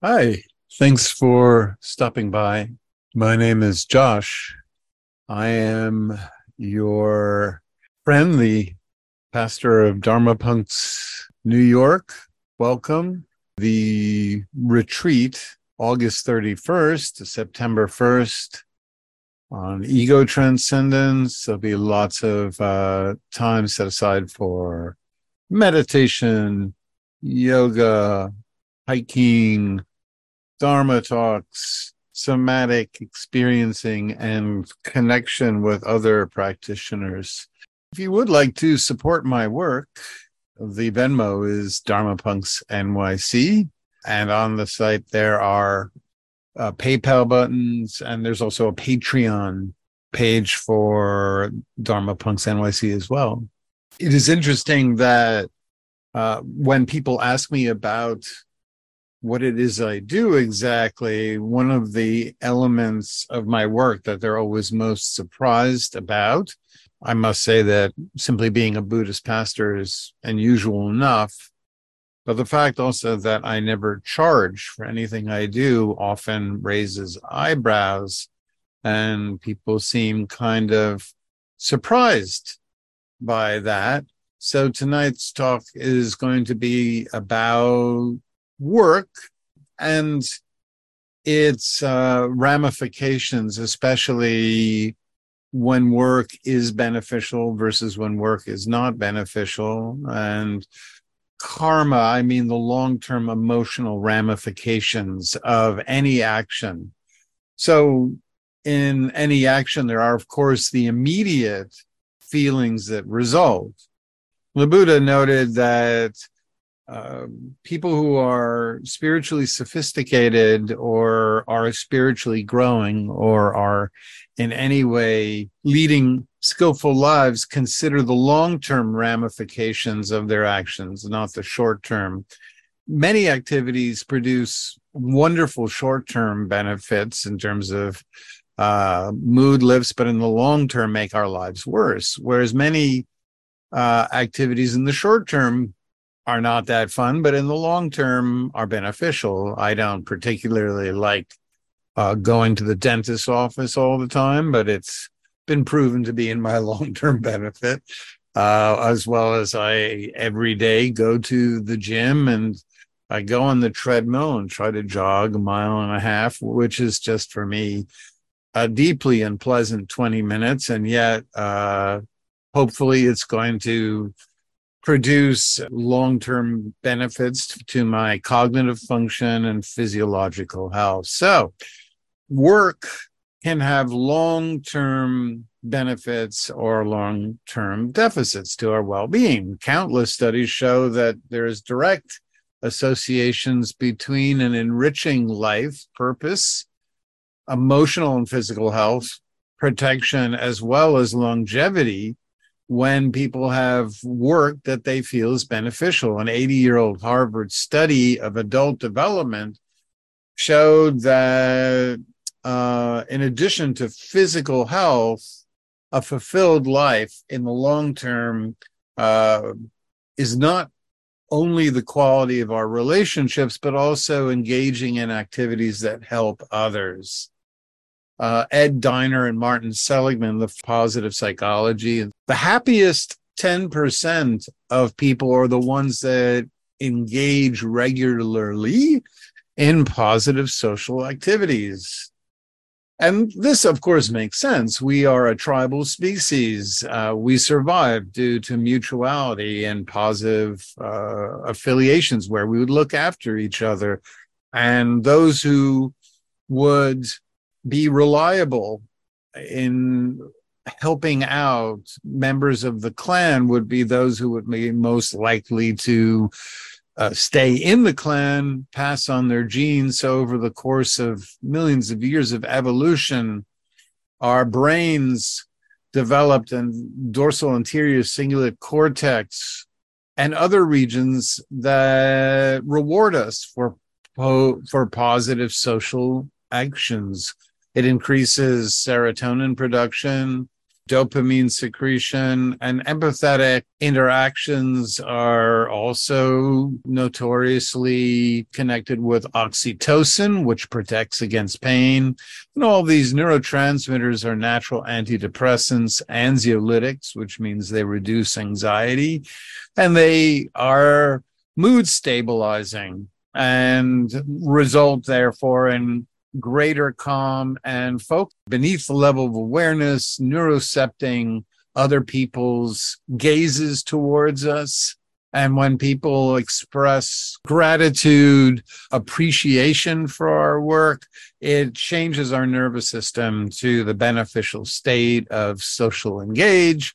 Hi, thanks for stopping by. My name is Josh. I am your friend, the pastor of Dharma Punx New York. Welcome. The retreat, August 31st to September 1st, on ego transcendence. There'll be lots of uh, time set aside for meditation, yoga, hiking, Dharma talks, somatic experiencing, and connection with other practitioners. If you would like to support my work, the Venmo is Dharma Punx NYC. And on the site, there are uh, PayPal buttons, and there's also a Patreon page for Dharma Punx NYC as well. It is interesting that uh, when people ask me about what it is I do exactly, one of the elements of my work that they're always most surprised about, I must say that simply being a Buddhist pastor is unusual enough. But the fact also that I never charge for anything I do often raises eyebrows, and people seem kind of surprised by that. So tonight's talk is going to be about work and its uh, ramifications, especially when work is beneficial versus when work is not beneficial. And karma, I mean the long term emotional ramifications of any action. So, in any action, there are, of course, the immediate feelings that result. The Buddha noted that uh, people who are spiritually sophisticated or are spiritually growing or are in any way leading skillful lives consider the long term ramifications of their actions, not the short term. Many activities produce wonderful short term benefits in terms of uh, mood lifts, but in the long term make our lives worse. Whereas many uh, activities in the short term are not that fun, but in the long term are beneficial. I don't particularly like uh, going to the dentist's office all the time, but it's been proven to be in my long term benefit. Uh, as well as I every day go to the gym and I go on the treadmill and try to jog a mile and a half, which is just for me a deeply unpleasant 20 minutes. And yet, uh, hopefully, it's going to produce long term benefits to my cognitive function and physiological health. So, work can have long term benefits or long term deficits to our well being. Countless studies show that there's direct associations between an enriching life purpose, emotional and physical health, protection, as well as longevity when people have work that they feel is beneficial. An 80 year old Harvard study of adult development showed that uh, in addition to physical health, a fulfilled life in the long term uh, is not only the quality of our relationships, but also engaging in activities that help others uh, Ed Diener and Martin Seligman, the positive psychology. The happiest 10% of people are the ones that engage regularly in positive social activities. And this, of course, makes sense. We are a tribal species. Uh, we survive due to mutuality and positive uh, affiliations where we would look after each other. And those who would be reliable in helping out members of the clan would be those who would be most likely to uh, stay in the clan, pass on their genes. So, over the course of millions of years of evolution, our brains developed and dorsal anterior cingulate cortex and other regions that reward us for for positive social actions it increases serotonin production. dopamine secretion, and empathetic interactions are also notoriously connected with oxytocin, which protects against pain. And all these neurotransmitters are natural antidepressants, anxiolytics, which means they reduce anxiety, and they are mood stabilizing and result, therefore, in greater calm and focus beneath the level of awareness, neurocepting other people's gazes towards us. And when people express gratitude, appreciation for our work, it changes our nervous system to the beneficial state of social engage.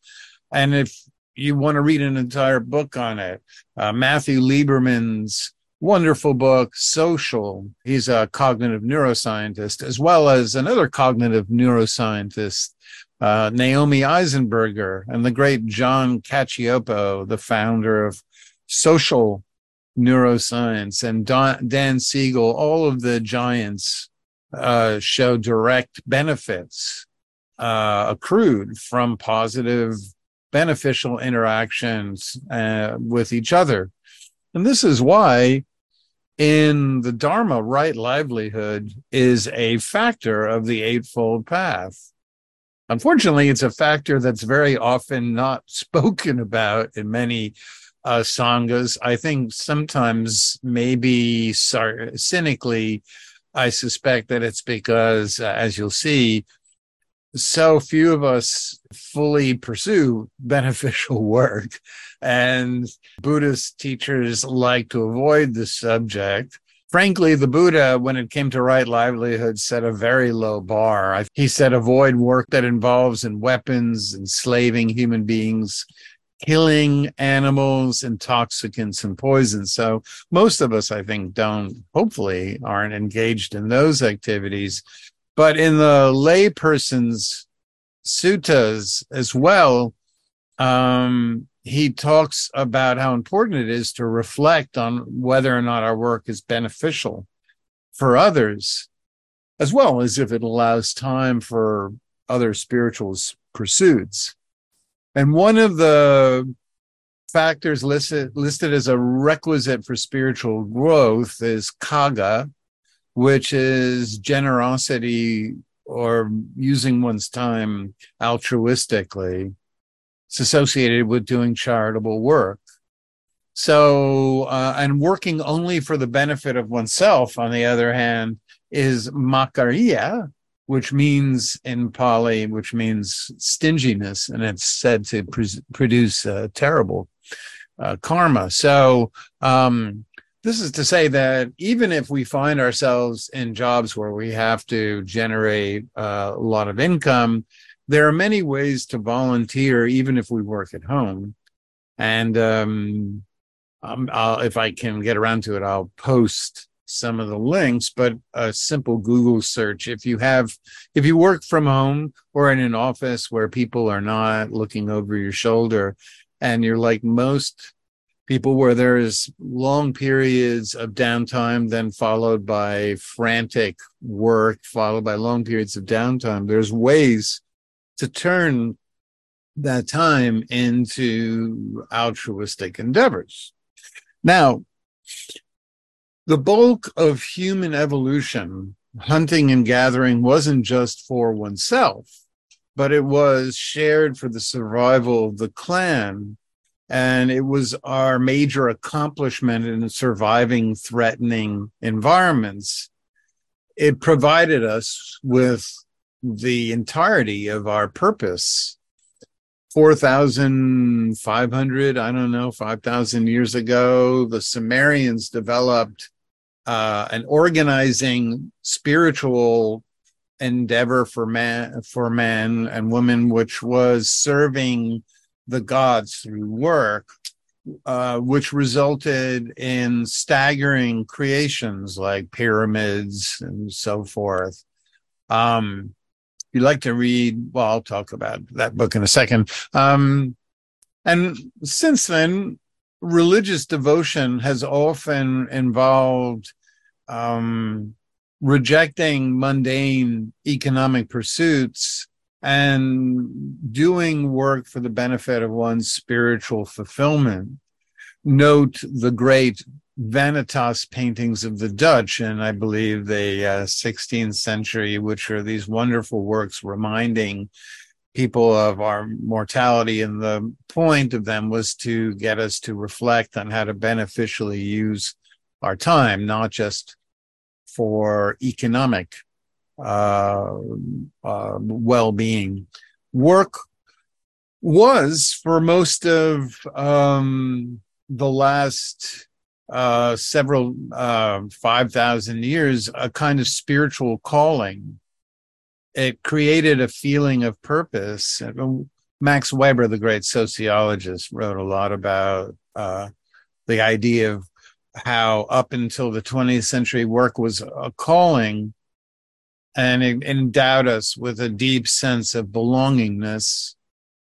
And if you want to read an entire book on it, uh, Matthew Lieberman's wonderful book, Social. He's a cognitive neuroscientist, as well as another cognitive neuroscientist, uh, Naomi Eisenberger, and the great John Cacioppo, the founder of social neuroscience, and Don, Dan Siegel. All of the giants uh, show direct benefits uh, accrued from positive, beneficial interactions uh, with each other. And this is why in the Dharma, right livelihood is a factor of the Eightfold Path. Unfortunately, it's a factor that's very often not spoken about in many uh, sanghas. I think sometimes, maybe cynically, I suspect that it's because, uh, as you'll see, so few of us fully pursue beneficial work. And Buddhist teachers like to avoid the subject. Frankly, the Buddha, when it came to right livelihood, set a very low bar. He said, avoid work that involves in weapons, enslaving human beings, killing animals, intoxicants, and poisons. So most of us, I think, don't, hopefully, aren't engaged in those activities. But in the layperson's suttas as well, um, he talks about how important it is to reflect on whether or not our work is beneficial for others, as well as if it allows time for other spiritual pursuits. And one of the factors listed, listed as a requisite for spiritual growth is cāga, which is generosity or using one's time altruistically. It's associated with doing charitable work. So, uh, and working only for the benefit of oneself, on the other hand, is makariya, which means in Pali, which means stinginess, and it's said to pre- produce uh, terrible uh, karma. So, um, this is to say that even if we find ourselves in jobs where we have to generate a lot of income, there are many ways to volunteer, even if we work at home. And um, if I can get around to it, I'll post some of the links. But a simple Google search, if you have, if you work from home or in an office where people are not looking over your shoulder, and you're like most people where there is long periods of downtime, then followed by frantic work, followed by long periods of downtime. There's ways to turn that time into altruistic endeavors. Now, the bulk of human evolution, hunting and gathering, wasn't just for oneself, but it was shared for the survival of the clan and it was our major accomplishment in surviving threatening environments. It provided us with the entirety of our purpose. 4,500, I don't know, 5,000 years ago, the Sumerians developed uh, an organizing spiritual endeavor for man, for men and women, which was serving the gods through work, uh, which resulted in staggering creations like pyramids and so forth. Um, if you'd like to read, well, I'll talk about that book in a second. Um, and since then, religious devotion has often involved um, rejecting mundane economic pursuits and doing work for the benefit of one's spiritual fulfillment. Note the great Vanitas paintings of the Dutch, and I believe the uh, 16th century, which are these wonderful works reminding people of our mortality. And the point of them was to get us to reflect on how to beneficially use our time, not just for economic uh, uh, well-being. Work was for most of um, the last uh, several uh, five thousand years a kind of spiritual calling. It created a feeling of purpose. Max Weber, the great sociologist, wrote a lot about uh, the idea of how up until the 20th century work was a calling and it endowed us with a deep sense of belongingness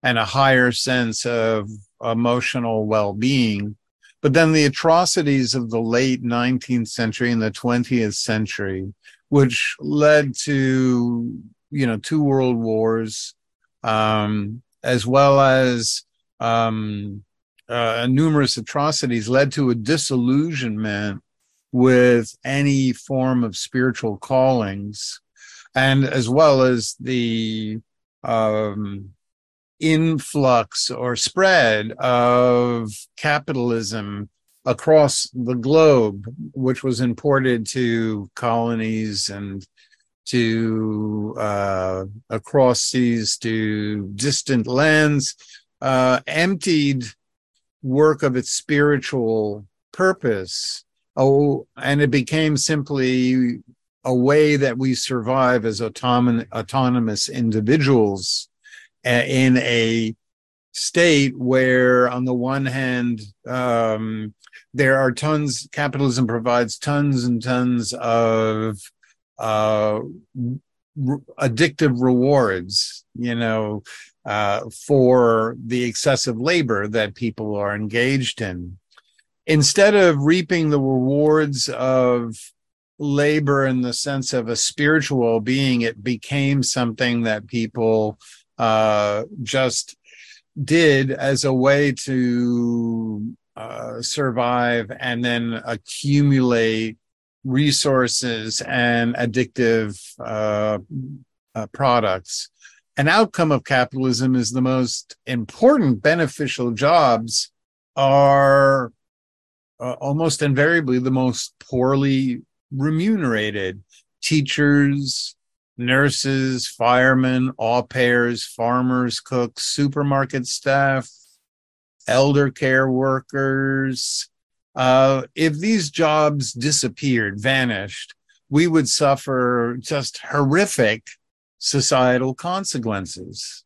and a higher sense of emotional well-being. But then the atrocities of the late 19th century and the 20th century which led to you know two world wars um, as well as um, uh, numerous atrocities led to a disillusionment with any form of spiritual callings and as well as the um, influx or spread of capitalism across the globe, which was imported to colonies and to uh, across seas to distant lands, uh, emptied work of its spiritual purpose. Oh, and it became simply a way that we survive as autonomous, autonomous individuals in a state where, on the one hand, um, there are tons, capitalism provides tons and tons of uh, addictive rewards, you know, uh, for the excessive labor that people are engaged in. Instead of reaping the rewards of labor in the sense of a spiritual being, it became something that people uh, just did as a way to uh, survive and then accumulate resources and addictive uh, uh, products. An outcome of capitalism is the most important beneficial jobs are uh, almost invariably the most poorly remunerated teachers, nurses, firemen, au pairs, farmers, cooks, supermarket staff, elder care workers. Uh, if these jobs disappeared, vanished, we would suffer just horrific societal consequences.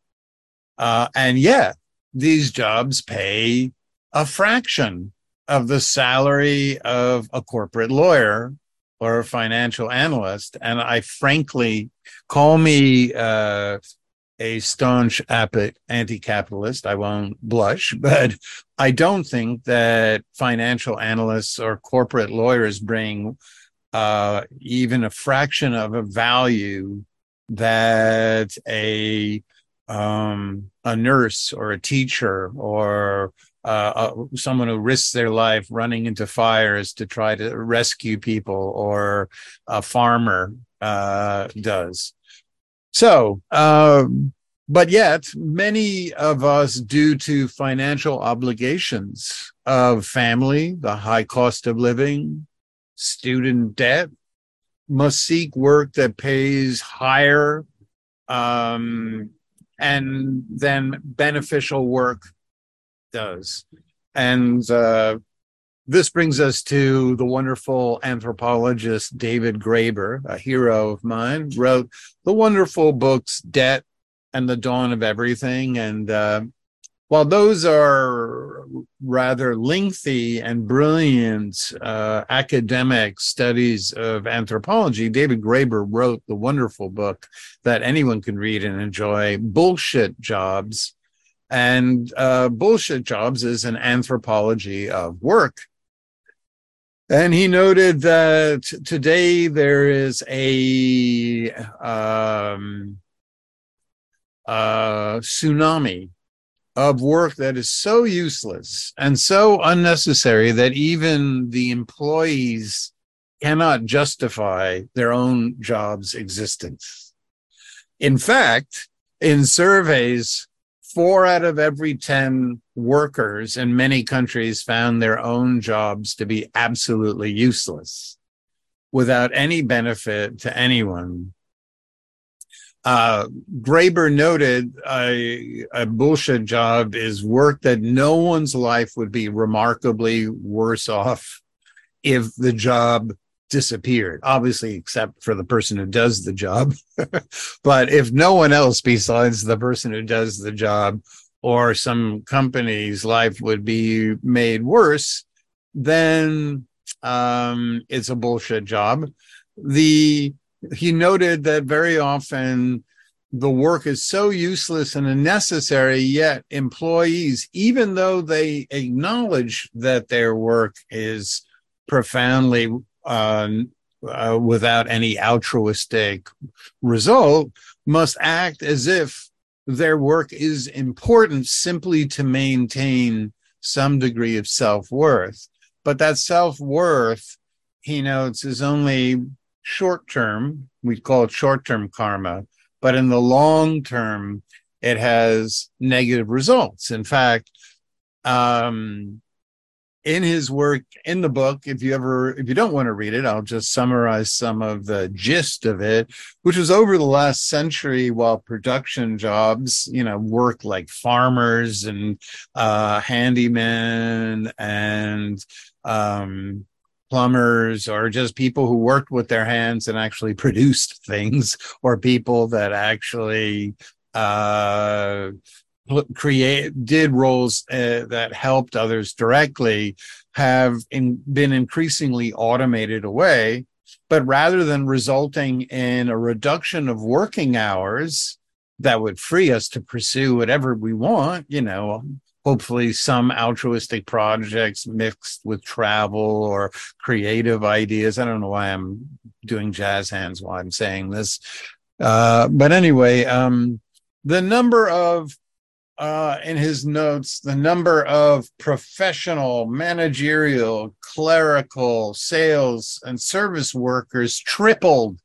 Uh, and yet, these jobs pay a fraction of the salary of a corporate lawyer or a financial analyst. And I frankly call me uh, a staunch anti capitalist. I won't blush, but I don't think that financial analysts or corporate lawyers bring uh, even a fraction of a value that a um, a nurse or a teacher or uh, uh, someone who risks their life running into fires to try to rescue people, or a farmer uh, does. So, um, but yet, many of us, due to financial obligations of family, the high cost of living, student debt, must seek work that pays higher um, and then beneficial work does. And uh, this brings us to the wonderful anthropologist David Graeber, a hero of mine, wrote the wonderful books Debt and the Dawn of Everything. And uh, while those are rather lengthy and brilliant uh, academic studies of anthropology, David Graeber wrote the wonderful book that anyone can read and enjoy, Bullshit Jobs and uh, bullshit jobs is an anthropology of work. And he noted that today there is a um, uh, tsunami of work that is so useless and so unnecessary that even the employees cannot justify their own job's existence. In fact, in surveys, four out of every 10 workers in many countries found their own jobs to be absolutely useless without any benefit to anyone. Uh, Graeber noted a, a bullshit job is work that no one's life would be remarkably worse off if the job disappeared, obviously, except for the person who does the job. but if no one else besides the person who does the job or some company's life would be made worse, then um, it's a bullshit job. The he noted that very often the work is so useless and unnecessary, yet employees, even though they acknowledge that their work is profoundly uh, without any altruistic result must act as if their work is important simply to maintain some degree of self worth. But that self worth, he notes, is only short term. We call it short term karma. But in the long term, it has negative results. In fact, um, in his work in the book if you ever if you don't want to read it i'll just summarize some of the gist of it which was over the last century while production jobs you know work like farmers and uh handymen and um plumbers or just people who worked with their hands and actually produced things or people that actually uh create did roles uh, that helped others directly have in, been increasingly automated away. But rather than resulting in a reduction of working hours that would free us to pursue whatever we want you know hopefully some altruistic projects mixed with travel or creative ideas. I don't know why i'm doing jazz hands while i'm saying this. Uh, but anyway um, the number of uh, in his notes the number of professional, managerial, clerical, sales, and service workers tripled.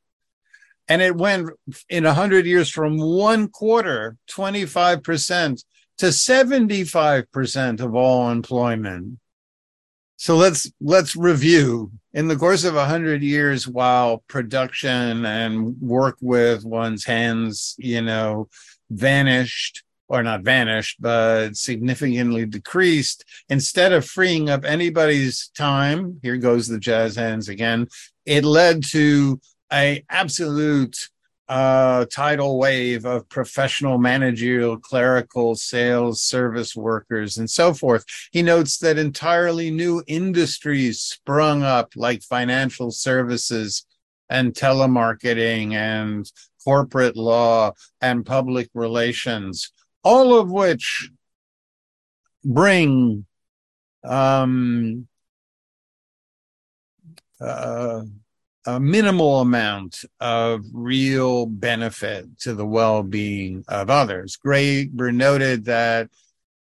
And it went in 100 years from one quarter, 25%, to 75% of all employment. So let's let's review. In the course of a hundred years, while production and work with one's hands, you know, vanished, or not vanished, but significantly decreased, instead of freeing up anybody's time, here goes the jazz hands again, it led to a absolute uh, tidal wave of professional, managerial, clerical, sales, service workers, and so forth. He notes that entirely new industries sprung up, like financial services and telemarketing and corporate law and public relations all of which bring um, uh, a minimal amount of real benefit to the well-being of others. Graeber noted that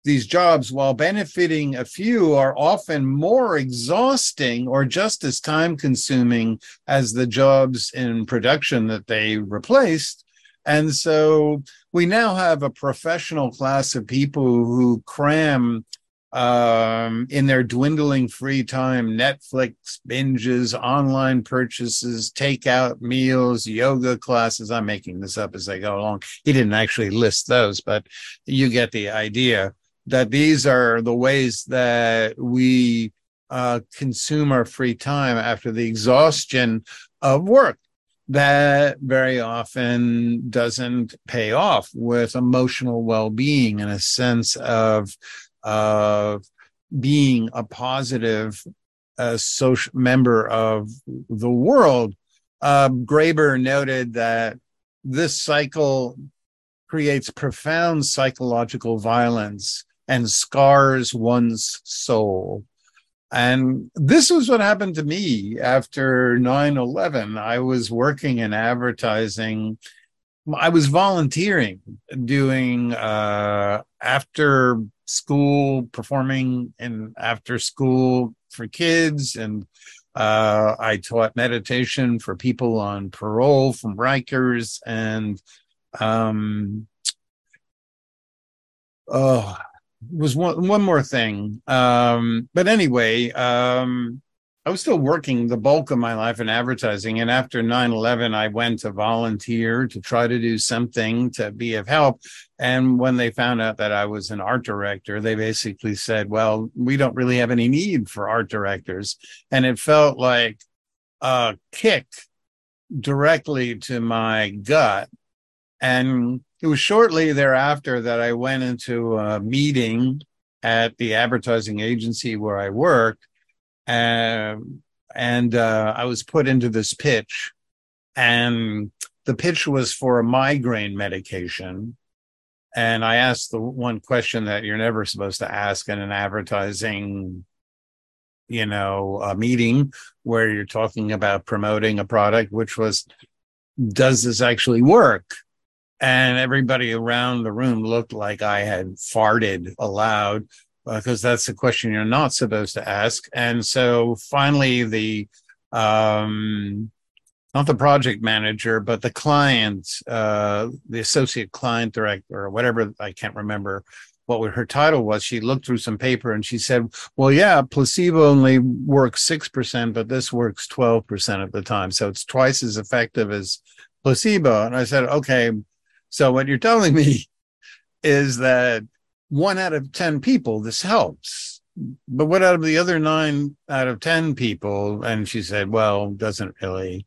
these jobs, while benefiting a few, are often more exhausting or just as time consuming as the jobs in production that they replaced. And so we now have a professional class of people who cram um, in their dwindling free time Netflix binges, online purchases, takeout meals, yoga classes. I'm making this up as I go along. He didn't actually list those, but you get the idea that these are the ways that we uh, consume our free time after the exhaustion of work that very often doesn't pay off with emotional well-being and a sense of of being a positive uh, social member of the world. Uh, Graeber noted that this cycle creates profound psychological violence and scars one's soul. And this was what happened to me after 9 11. I was working in advertising. I was volunteering, doing uh, after school performing in after school for kids, and uh, I taught meditation for people on parole from Rikers, and um, oh, was one one more thing. Um, but anyway, um, I was still working the bulk of my life in advertising. And after 9 11, I went to volunteer to try to do something to be of help. And when they found out that I was an art director, they basically said, well, we don't really have any need for art directors. And it felt like a kick directly to my gut. And it was shortly thereafter that I went into a meeting at the advertising agency where I worked um, and uh, I was put into this pitch, and the pitch was for a migraine medication. And I asked the one question that you're never supposed to ask in an advertising, you know, a meeting where you're talking about promoting a product, which was, does this actually work? And everybody around the room looked like I had farted aloud because that's the question you're not supposed to ask. And so finally, the um, not the project manager, but the client, uh, the associate client director, or whatever I can't remember what her title was. She looked through some paper and she said, "Well, yeah, placebo only works six percent, but this works twelve percent of the time, so it's twice as effective as placebo." And I said, "Okay, so what you're telling me is that." one out of 10 people, this helps. But what out of the other nine out of 10 people? And she said, well, doesn't really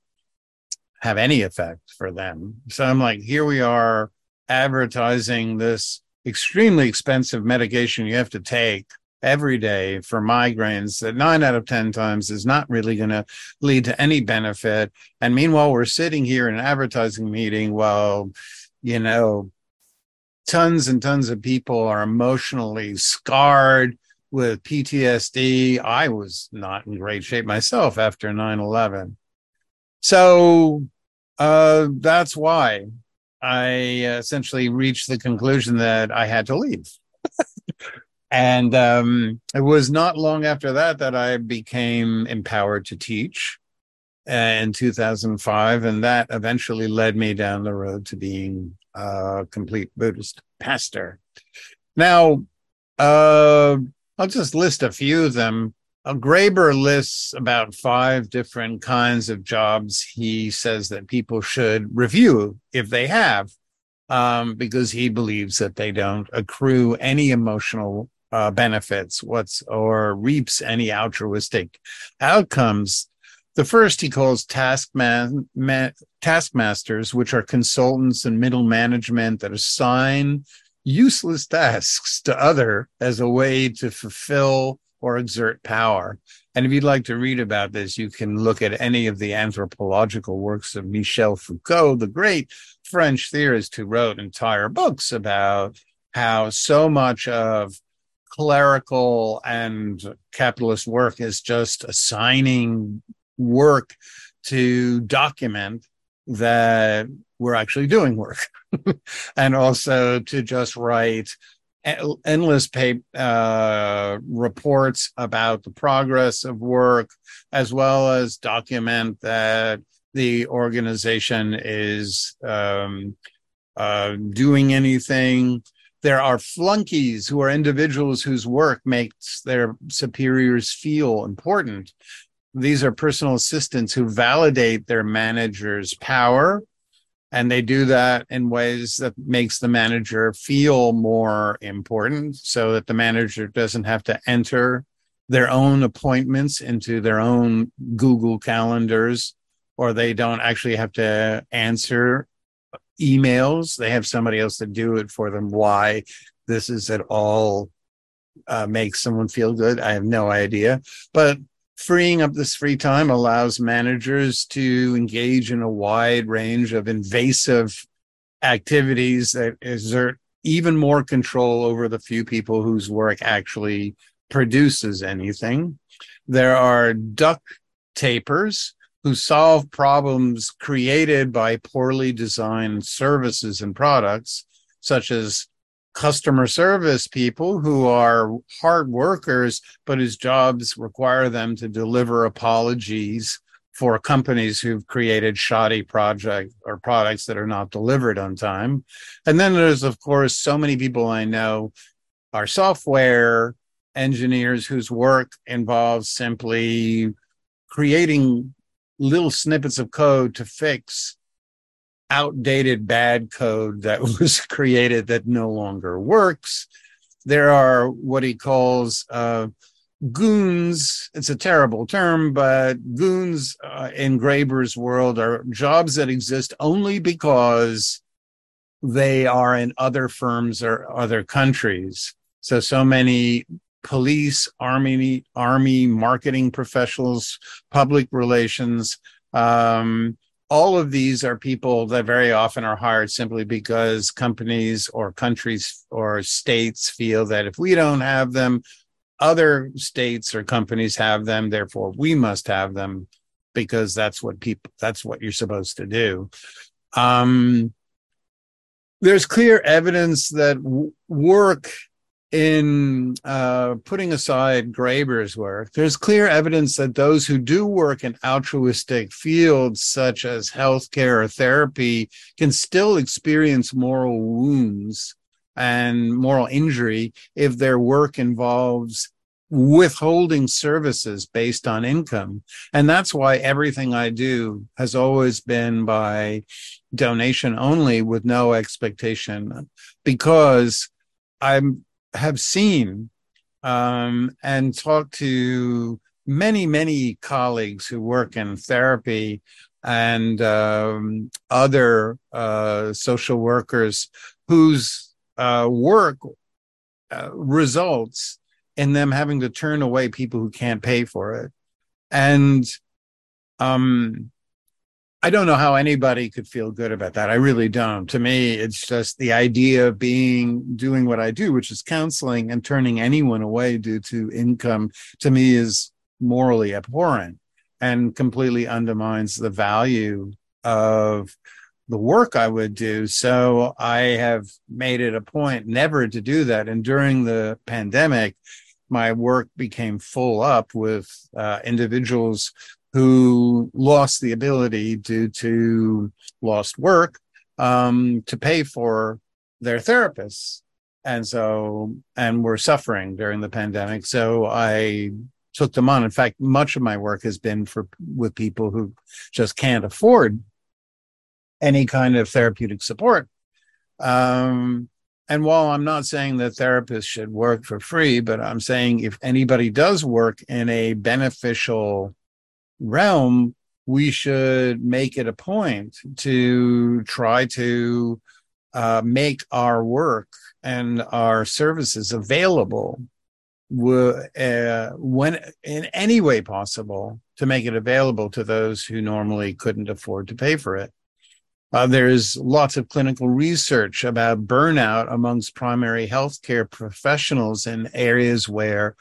have any effect for them. So I'm like, here we are advertising this extremely expensive medication you have to take every day for migraines that nine out of 10 times is not really going to lead to any benefit. And meanwhile, we're sitting here in an advertising meeting while, you know, tons and tons of people are emotionally scarred with PTSD. I was not in great shape myself after 9 11. So uh, that's why I essentially reached the conclusion that I had to leave. and um, it was not long after that that I became empowered to teach in 2005. And that eventually led me down the road to being a complete Buddhist pastor. Now, uh, I'll just list a few of them. Uh, Graeber lists about five different kinds of jobs he says that people should review if they have, um, because he believes that they don't accrue any emotional uh, benefits what's or reaps any altruistic outcomes the first he calls task man, man, taskmasters, which are consultants and middle management that assign useless tasks to other as a way to fulfill or exert power. And if you'd like to read about this, you can look at any of the anthropological works of Michel Foucault, the great French theorist who wrote entire books about how so much of clerical and capitalist work is just assigning work to document that we're actually doing work. And also to just write endless pay, uh, reports about the progress of work as well as document that the organization is um, uh, doing anything. There are flunkies who are individuals whose work makes their superiors feel important these are personal assistants who validate their manager's power and they do that in ways that makes the manager feel more important so that the manager doesn't have to enter their own appointments into their own google calendars or they don't actually have to answer emails. They have somebody else to do it for them. Why this is at all uh, makes someone feel good i have no idea. But freeing up this free time allows managers to engage in a wide range of invasive activities that exert even more control over the few people whose work actually produces anything. There are duct tapers who solve problems created by poorly designed services and products, such as customer service people who are hard workers, but whose jobs require them to deliver apologies for companies who've created shoddy project or products that are not delivered on time. And then there's, of course, so many people I know are software engineers whose work involves simply creating little snippets of code to fix outdated bad code that was created that no longer works. There are what he calls uh, goons. It's a terrible term, but goons uh, in Graeber's world are jobs that exist only because they are in other firms or other countries. So, so many police, army, army marketing professionals, public relations. Um, all of these are people that very often are hired simply because companies or countries or states feel that if we don't have them, other states or companies have them. Therefore, we must have them because that's what people, that's what you're supposed to do. Um, there's clear evidence that w- work in uh, putting aside Graeber's work, there's clear evidence that those who do work in altruistic fields such as healthcare or therapy can still experience moral wounds and moral injury if their work involves withholding services based on income. And that's why everything I do has always been by donation only with no expectation because I'm have seen um, and talked to many, many colleagues who work in therapy and um, other uh, social workers whose uh, work uh, results in them having to turn away people who can't pay for it. And um, I don't know how anybody could feel good about that. I really don't. To me, it's just the idea of being doing what I do, which is counseling and turning anyone away due to income, to me is morally abhorrent and completely undermines the value of the work I would do. So I have made it a point never to do that. And during the pandemic, my work became full up with uh, individuals who lost the ability due to lost work um, to pay for their therapists. And so, and were suffering during the pandemic. So I took them on. In fact, much of my work has been for with people who just can't afford any kind of therapeutic support. Um, and while I'm not saying that therapists should work for free, but I'm saying if anybody does work in a beneficial realm, we should make it a point to try to uh, make our work and our services available uh, when in any way possible to make it available to those who normally couldn't afford to pay for it. Uh, there's lots of clinical research about burnout amongst primary healthcare professionals in areas where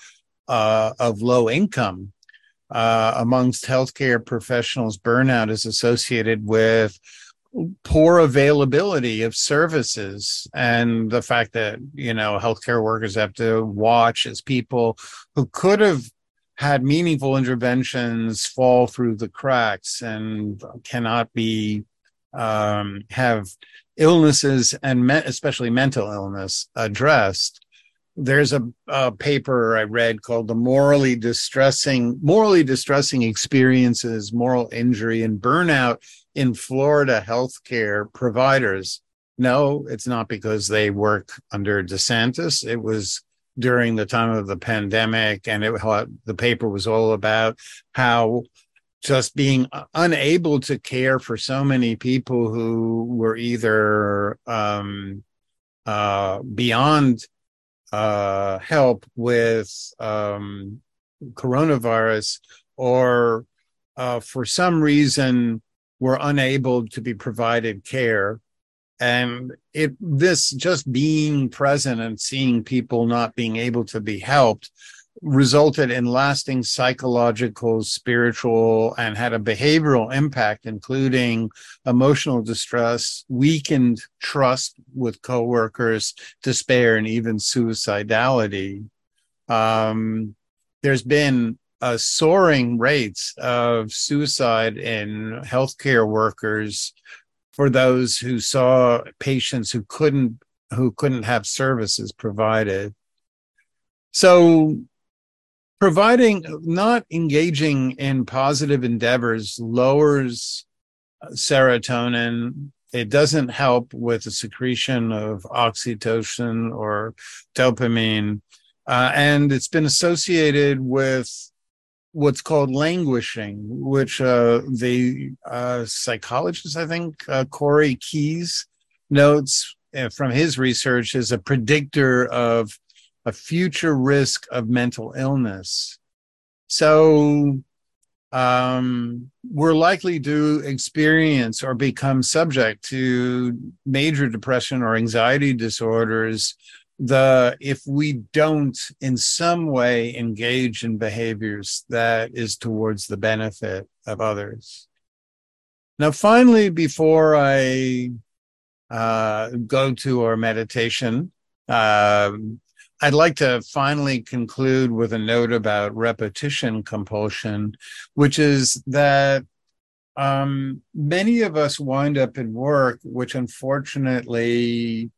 uh, of low income uh, amongst healthcare professionals, burnout is associated with poor availability of services and the fact that you know healthcare workers have to watch as people who could have had meaningful interventions fall through the cracks and cannot be um, have illnesses and me- especially mental illness addressed there's a, a, paper I read called "The Morally Distressing Morally Distressing Experiences, Moral Injury, and Burnout in Florida Healthcare Providers." No, it's not because they work under DeSantis. It was during the time of the pandemic, and it the paper was all about how just being unable to care for so many people who were either um, uh, beyond uh, help with um, coronavirus or uh, for some reason were unable to be provided care. And it this just being present and seeing people not being able to be helped resulted in lasting psychological, spiritual, and had a behavioral impact, including emotional distress, weakened trust with coworkers, despair, and even suicidality. Um, there's been uh, soaring rates of suicide in healthcare workers for those who saw patients who couldn't who couldn't have services provided. So providing not engaging in positive endeavors lowers serotonin. It doesn't help with the secretion of oxytocin or dopamine. Uh, and it's been associated with what's called languishing which uh, the uh, psychologist i think uh, Corey Keyes notes uh, from his research is a predictor of a future risk of mental illness. So um, we're likely to experience or become subject to major depression or anxiety disorders the if we don't in some way engage in behaviors that is towards the benefit of others now finally before i uh, go to our meditation um, I'd like to finally conclude with a note about repetition compulsion, which is that um, many of us wind up in work, which unfortunately,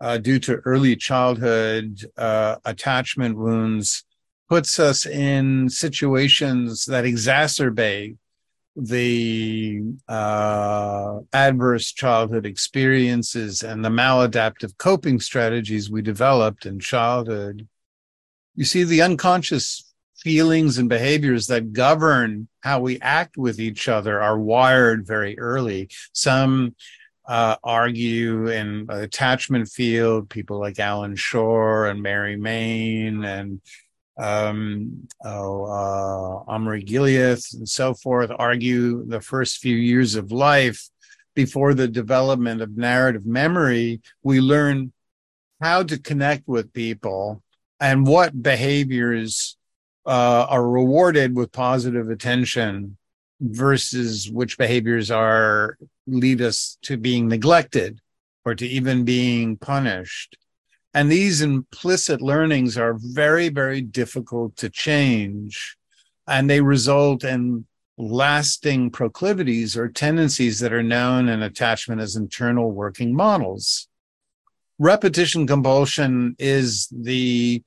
uh, due to early childhood uh, attachment wounds, puts us in situations that exacerbate the uh, adverse childhood experiences and the maladaptive coping strategies we developed in childhood. You see, the unconscious feelings and behaviors that govern how we act with each other are wired very early. Some uh, argue in attachment field, people like Allan Schore and Mary Main and um, oh, uh, Omri Gilyeth and so forth argue the first few years of life before the development of narrative memory, we learn how to connect with people and what behaviors uh, are rewarded with positive attention versus which behaviors are lead us to being neglected or to even being punished. And these implicit learnings are very, very difficult to change. And they result in lasting proclivities or tendencies that are known in attachment as internal working models. Repetition compulsion is the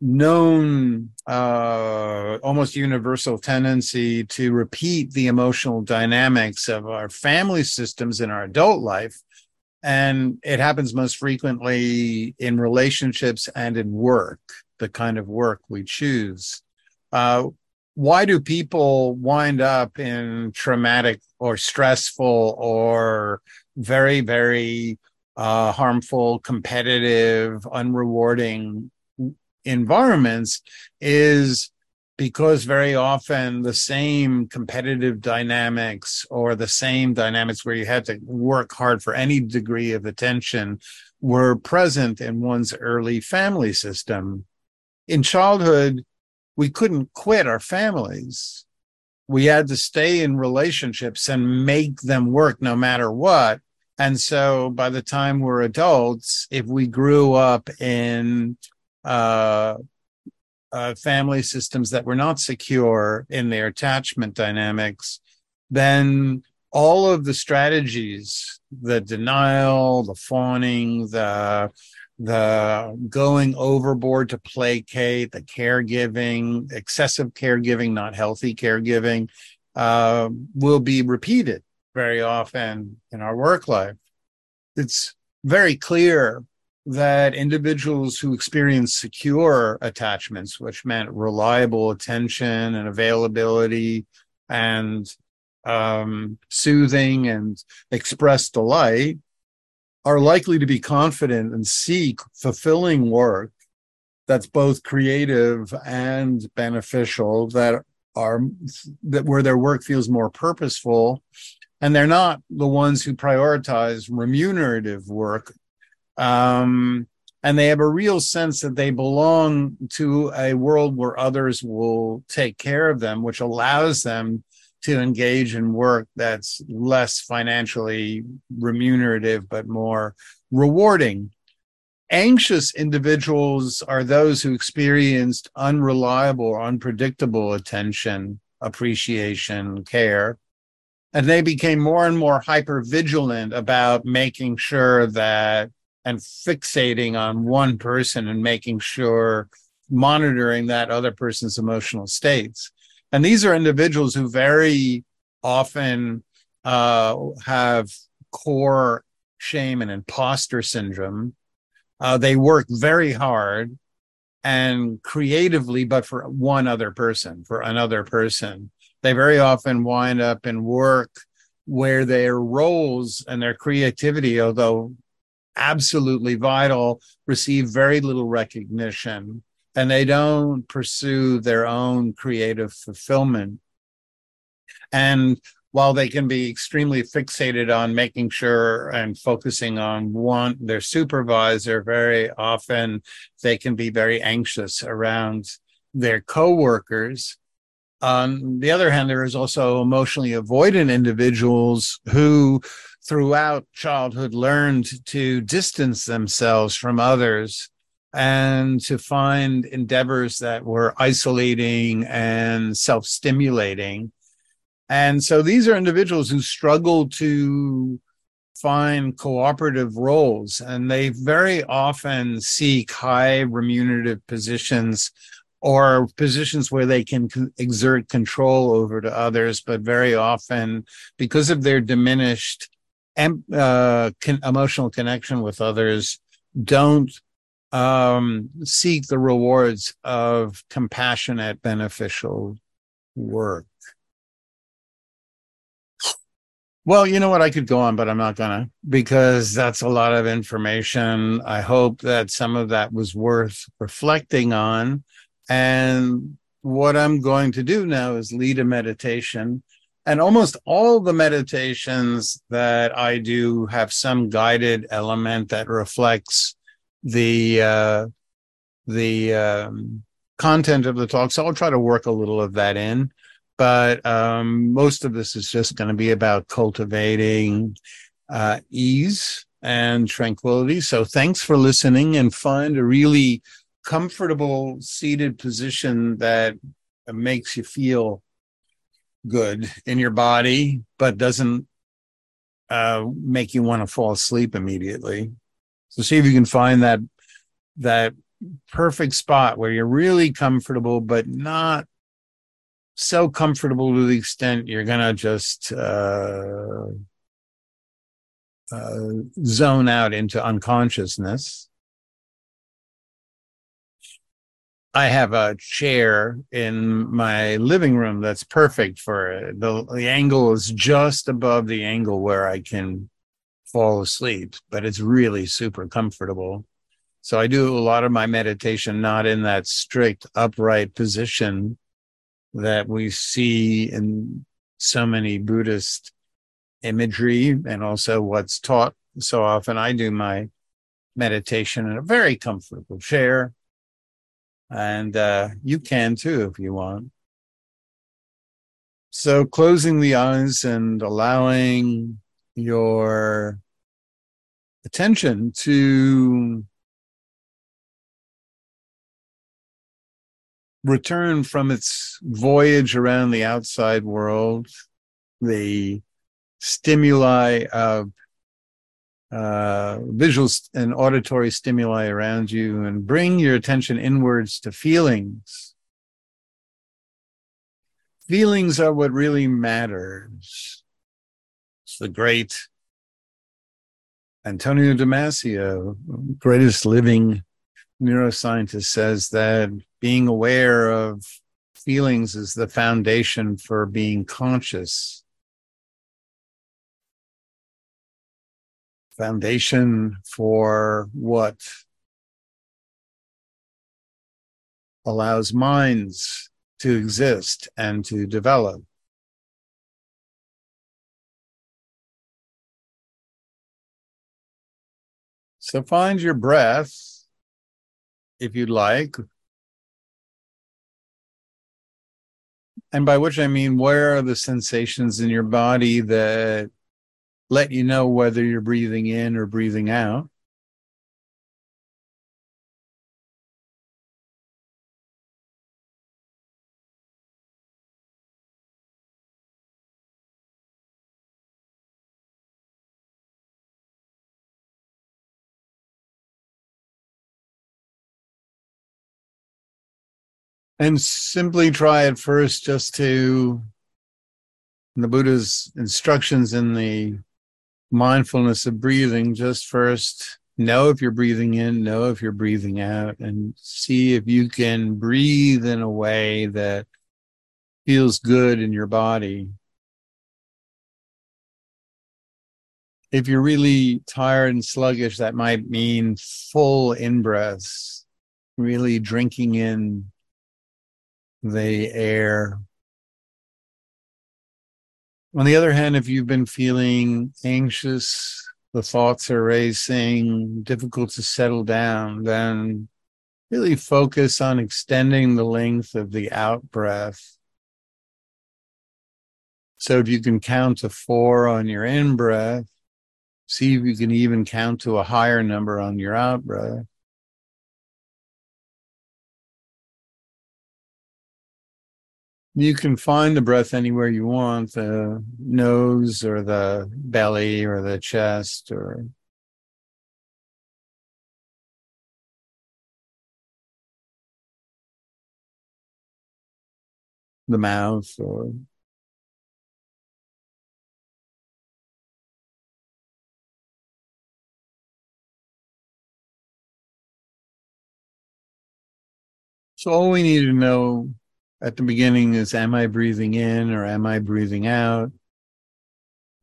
known, uh, almost universal tendency to repeat the emotional dynamics of our family systems in our adult life and it happens most frequently in relationships and in work, the kind of work we choose. Uh, why do people wind up in traumatic or stressful or very, very uh, harmful, competitive, unrewarding environments? Is because very often the same competitive dynamics or the same dynamics where you had to work hard for any degree of attention were present in one's early family system. In childhood, we couldn't quit our families. We had to stay in relationships and make them work no matter what. And so by the time we're adults, if we grew up in uh, uh, family systems that were not secure in their attachment dynamics, then all of the strategies, the denial, the fawning, the the going overboard to placate, the caregiving, excessive caregiving, not healthy caregiving, uh, will be repeated very often in our work life. It's very clear that individuals who experience secure attachments, which meant reliable attention and availability and um, soothing and express delight, are likely to be confident and seek fulfilling work that's both creative and beneficial that are that where their work feels more purposeful. And they're not the ones who prioritize remunerative work um, and they have a real sense that they belong to a world where others will take care of them, which allows them to engage in work that's less financially remunerative, but more rewarding. Anxious individuals are those who experienced unreliable or unpredictable attention, appreciation, care. And they became more and more hyper vigilant about making sure that and fixating on one person and making sure monitoring that other person's emotional states. And these are individuals who very often uh, have core shame and imposter syndrome. Uh, they work very hard and creatively, but for one other person, for another person. They very often wind up in work where their roles and their creativity, although absolutely vital receive very little recognition and they don't pursue their own creative fulfillment. And while they can be extremely fixated on making sure and focusing on one their supervisor, very often they can be very anxious around their coworkers. On the other hand, there is also emotionally avoidant individuals who throughout childhood learned to distance themselves from others and to find endeavors that were isolating and self stimulating. And so these are individuals who struggle to find cooperative roles and they very often seek high remunerative positions or positions where they can exert control over to others but very often because of their diminished uh, con- emotional connection with others don't um, seek the rewards of compassionate, beneficial work. Well, you know what? I could go on, but I'm not gonna because that's a lot of information. I hope that some of that was worth reflecting on. And what I'm going to do now is lead a meditation and almost all the meditations that I do have some guided element that reflects the uh, the um, content of the talk. So I'll try to work a little of that in, but um, most of this is just going to be about cultivating uh, ease and tranquility. So thanks for listening, and find a really comfortable seated position that makes you feel good in your body, but doesn't uh, make you want to fall asleep immediately. So see if you can find that that perfect spot where you're really comfortable, but not so comfortable to the extent you're gonna just uh, uh, zone out into unconsciousness. I have a chair in my living room that's perfect for it. The, the angle is just above the angle where I can fall asleep, but it's really super comfortable. So I do a lot of my meditation not in that strict upright position that we see in so many Buddhist imagery and also what's taught so often. I do my meditation in a very comfortable chair and uh, you can too if you want. So, closing the eyes and allowing your attention to return from its voyage around the outside world, the stimuli of uh, visual and auditory stimuli around you and bring your attention inwards to feelings. Feelings are what really matters. It's the great Antonio Damasio, greatest living neuroscientist, says that being aware of feelings is the foundation for being conscious foundation for what allows minds to exist and to develop. So find your breath if you'd like. And by which I mean, where are the sensations in your body that let you know whether you're breathing in or breathing out? and simply try at first just to the buddha's instructions in the mindfulness of breathing just first know if you're breathing in know if you're breathing out and see if you can breathe in a way that feels good in your body if you're really tired and sluggish that might mean full in breaths really drinking in the air. On the other hand, if you've been feeling anxious, the thoughts are racing, difficult to settle down, then really focus on extending the length of the out breath. So if you can count to four on your in breath, see if you can even count to a higher number on your out breath. You can find the breath anywhere you want the nose or the belly or the chest or the mouth or So all we need to know at the beginning is am I breathing in or am I breathing out?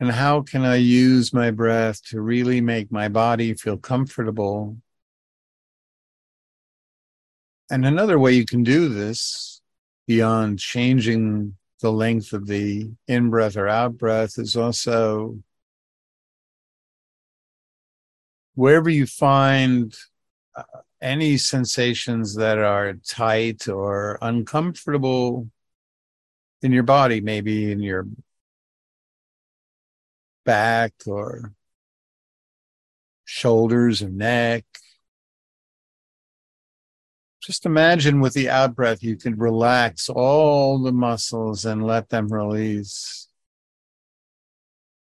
And how can I use my breath to really make my body feel comfortable? And another way you can do this beyond changing the length of the in breath or out breath is also wherever you find uh, any sensations that are tight or uncomfortable in your body, maybe in your back or shoulders or neck. Just imagine with the out breath, you can relax all the muscles and let them release.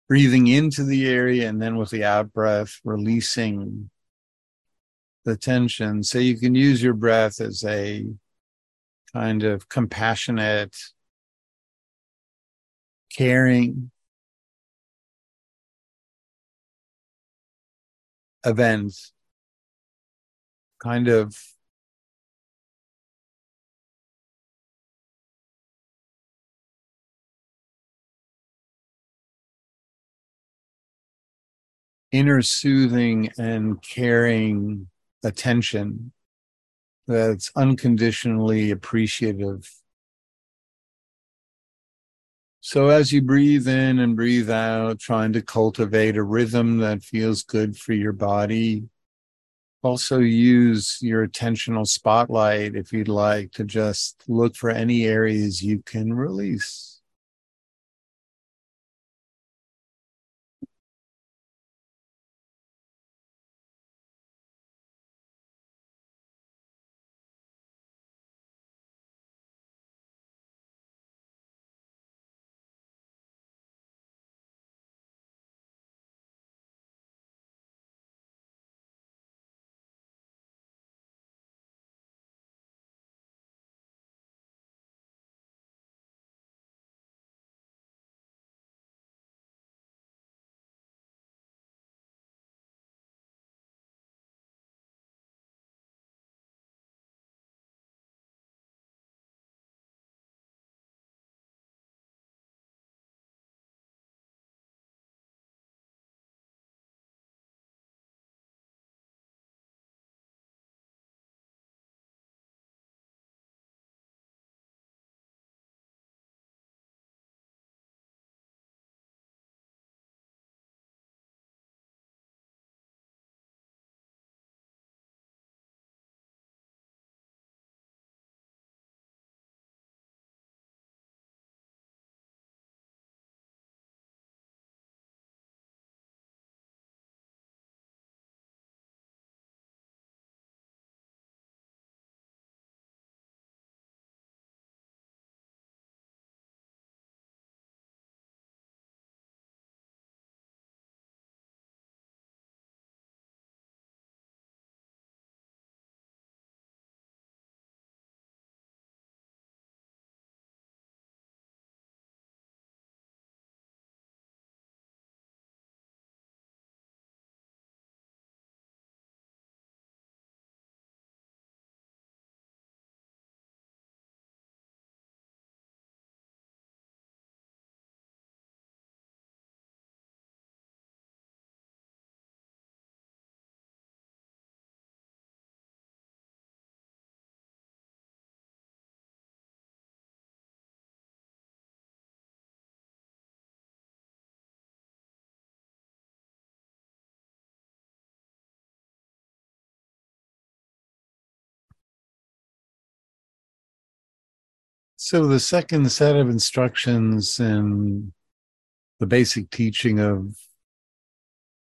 Breathing into the area and then with the out breath, releasing the tension. So you can use your breath as a kind of compassionate, caring event, kind of inner soothing and caring attention that's unconditionally appreciative. So, as you breathe in and breathe out, trying to cultivate a rhythm that feels good for your body, also use your attentional spotlight if you'd like to just look for any areas you can release. So, the second set of instructions and the basic teaching of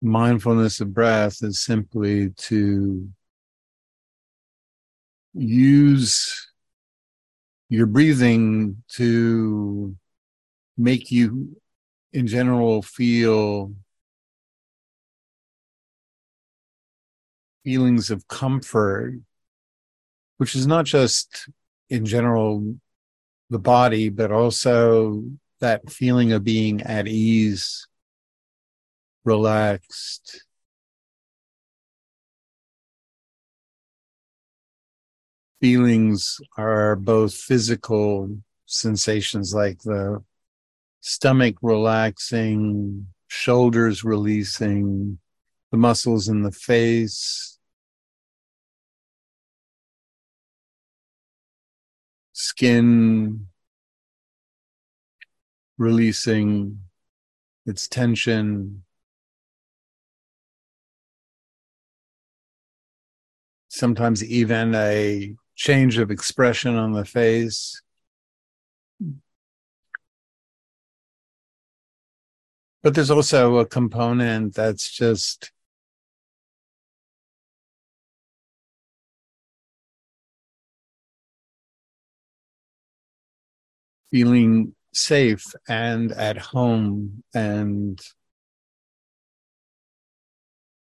mindfulness of breath is simply to use your breathing to make you, in general, feel feelings of comfort, which is not just in general the body, but also that feeling of being at ease, relaxed. Feelings are both physical sensations like the stomach relaxing, shoulders releasing, the muscles in the face, skin releasing its tension. Sometimes even a change of expression on the face. But there's also a component that's just feeling safe and at home and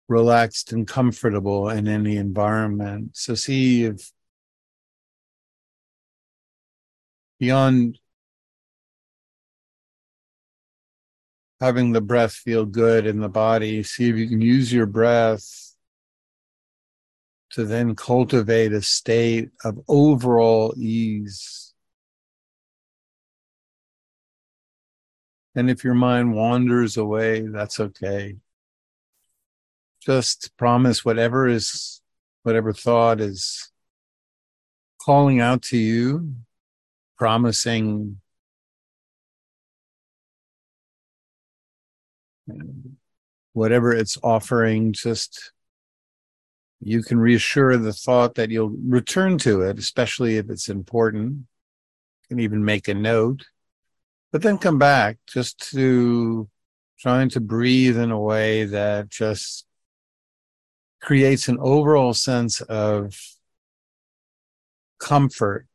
relaxed and comfortable in any environment. So, see if beyond having the breath feel good in the body, see if you can use your breath to then cultivate a state of overall ease And if your mind wanders away, that's okay. Just promise whatever is, whatever thought is calling out to you, promising whatever it's offering, just you can reassure the thought that you'll return to it, especially if it's important. You can even make a note but then come back just to trying to breathe in a way that just creates an overall sense of comfort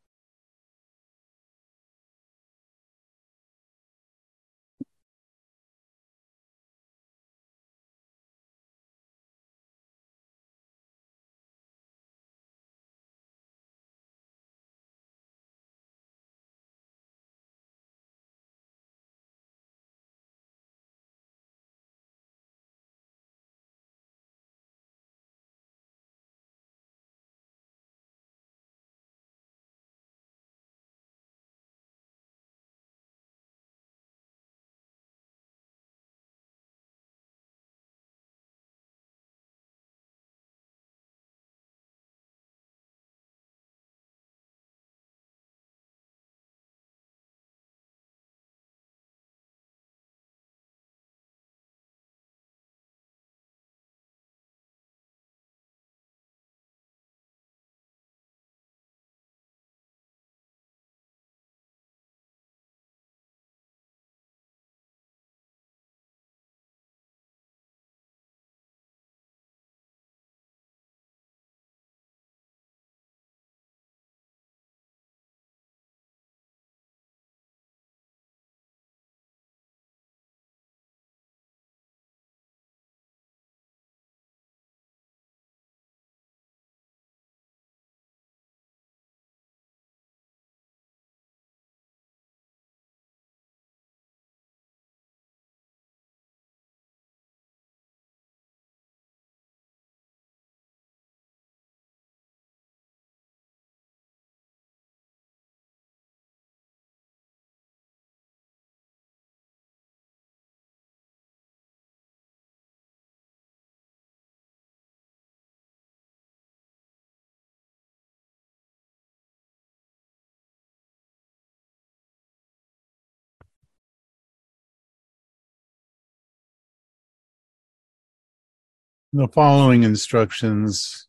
The following instructions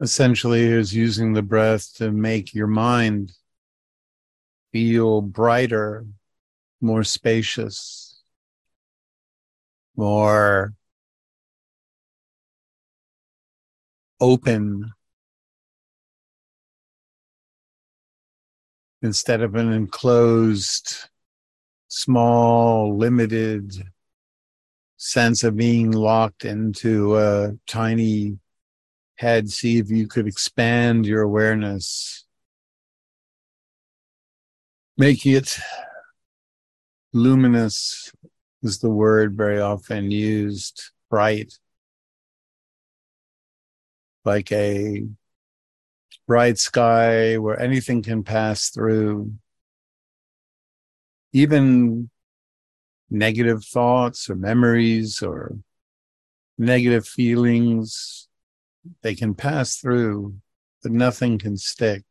essentially is using the breath to make your mind feel brighter, more spacious, more open instead of an enclosed, small, limited sense of being locked into a tiny head. See if you could expand your awareness, make it luminous, is the word very often used, bright, like a bright sky where anything can pass through. Even negative thoughts or memories or negative feelings, they can pass through, but nothing can stick.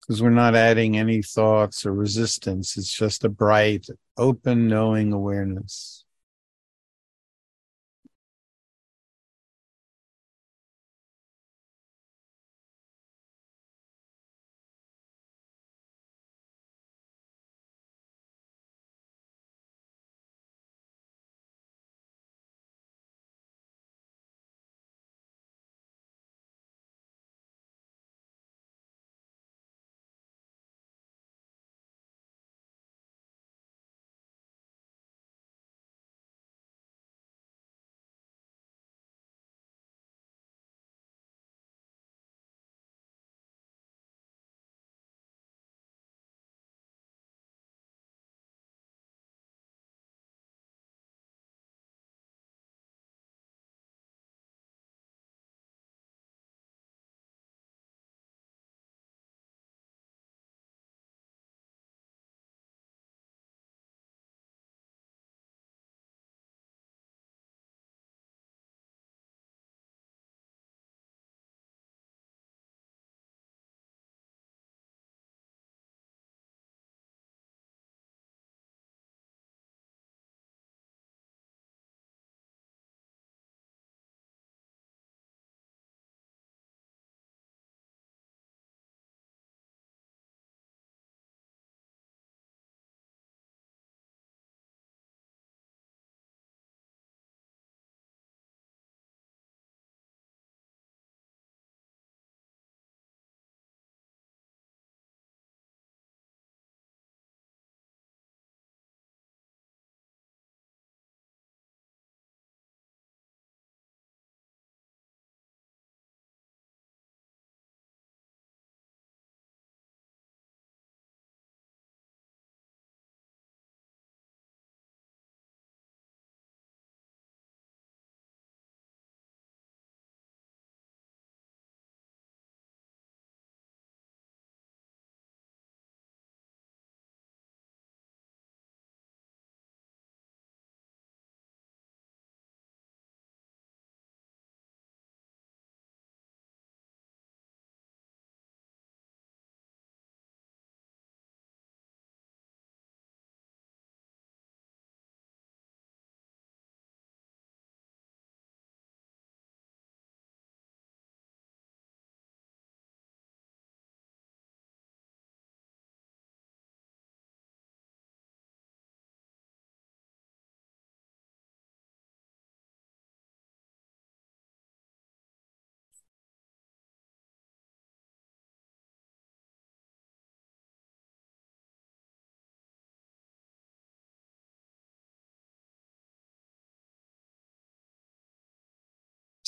Because we're not adding any thoughts or resistance. It's just a bright, open, knowing awareness.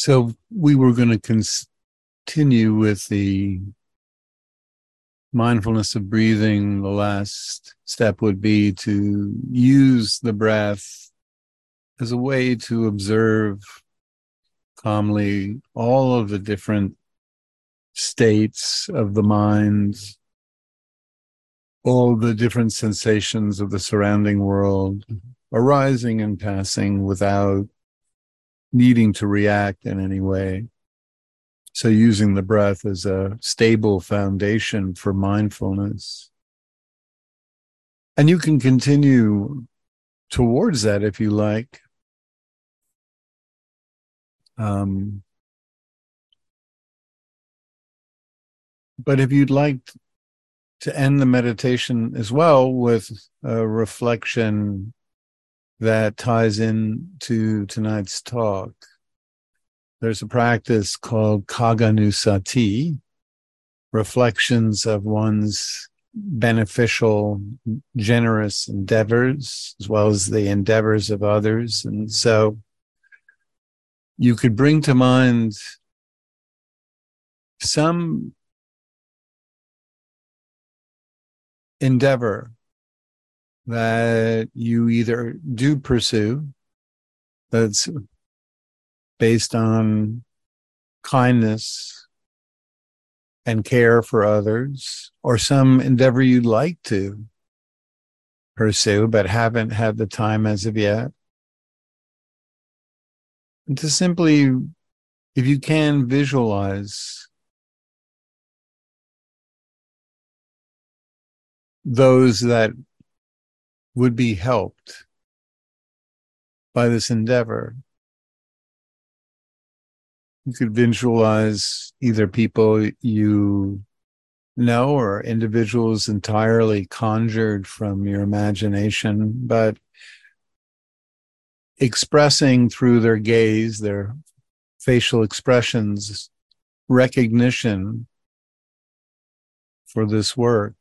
So we were going to continue with the mindfulness of breathing. The last step would be to use the breath as a way to observe calmly all of the different states of the mind, all the different sensations of the surrounding world arising and passing without needing to react in any way. So, using the breath as a stable foundation for mindfulness. And you can continue towards that if you like. Um, but if you'd like to end the meditation as well with a reflection that ties in to tonight's talk. There's a practice called Cāgānussati, reflections of one's beneficial, generous endeavors, as well as the endeavors of others. And so you could bring to mind some endeavor that you either do pursue that's based on kindness and care for others, or some endeavor you'd like to pursue but haven't had the time as of yet. And to simply, if you can, visualize those that would be helped by this endeavor. You could visualize either people you know or individuals entirely conjured from your imagination, but expressing through their gaze, their facial expressions, recognition for this work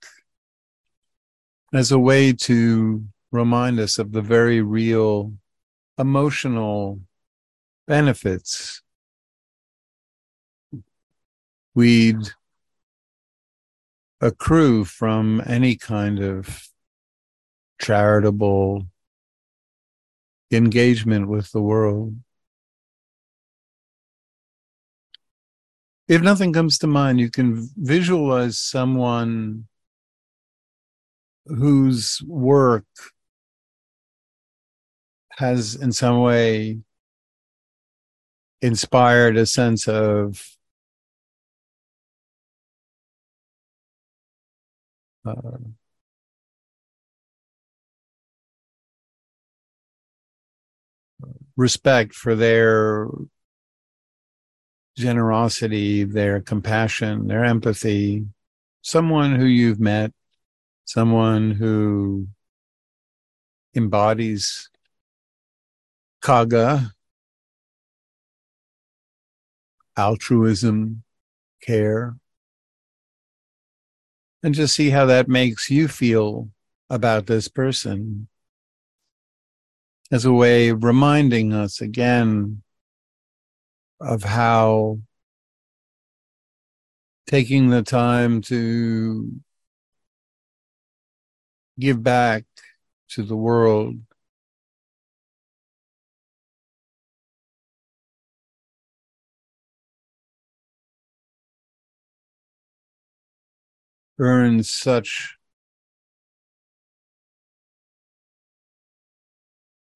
as a way to remind us of the very real emotional benefits we'd accrue from any kind of charitable engagement with the world. If nothing comes to mind, you can visualize someone whose work has in some way inspired a sense of uh, respect for their generosity, their compassion, their empathy, someone who you've met someone who embodies cāga, altruism, care, and just see how that makes you feel about this person as a way of reminding us again of how taking the time to give back to the world. Earn such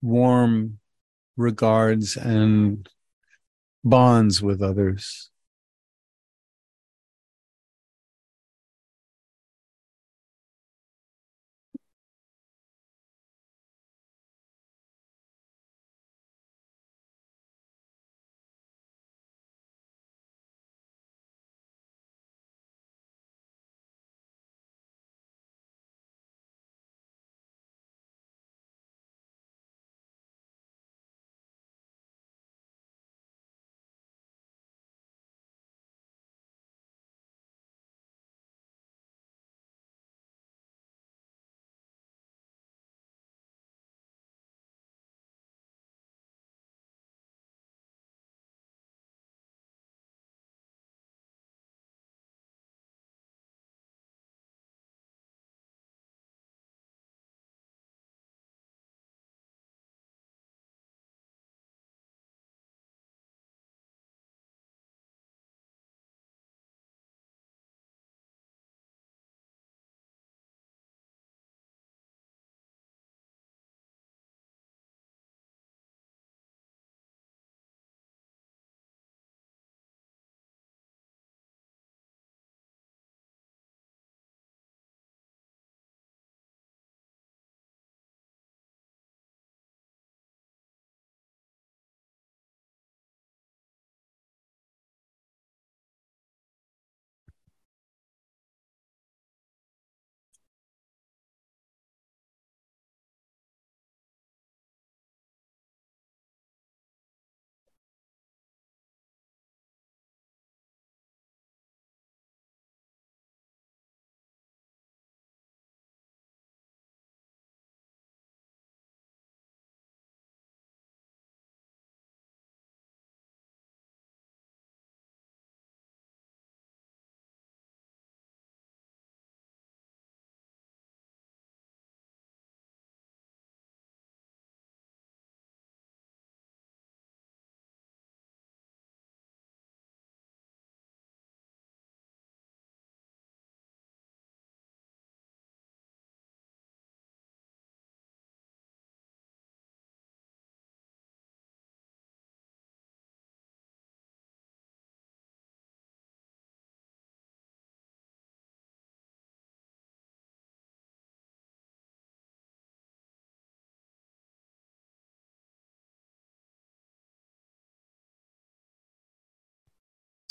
warm regards and bonds with others.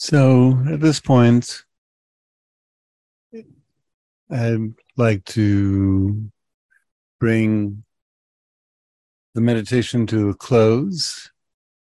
So at this point, I'd like to bring the meditation to a close.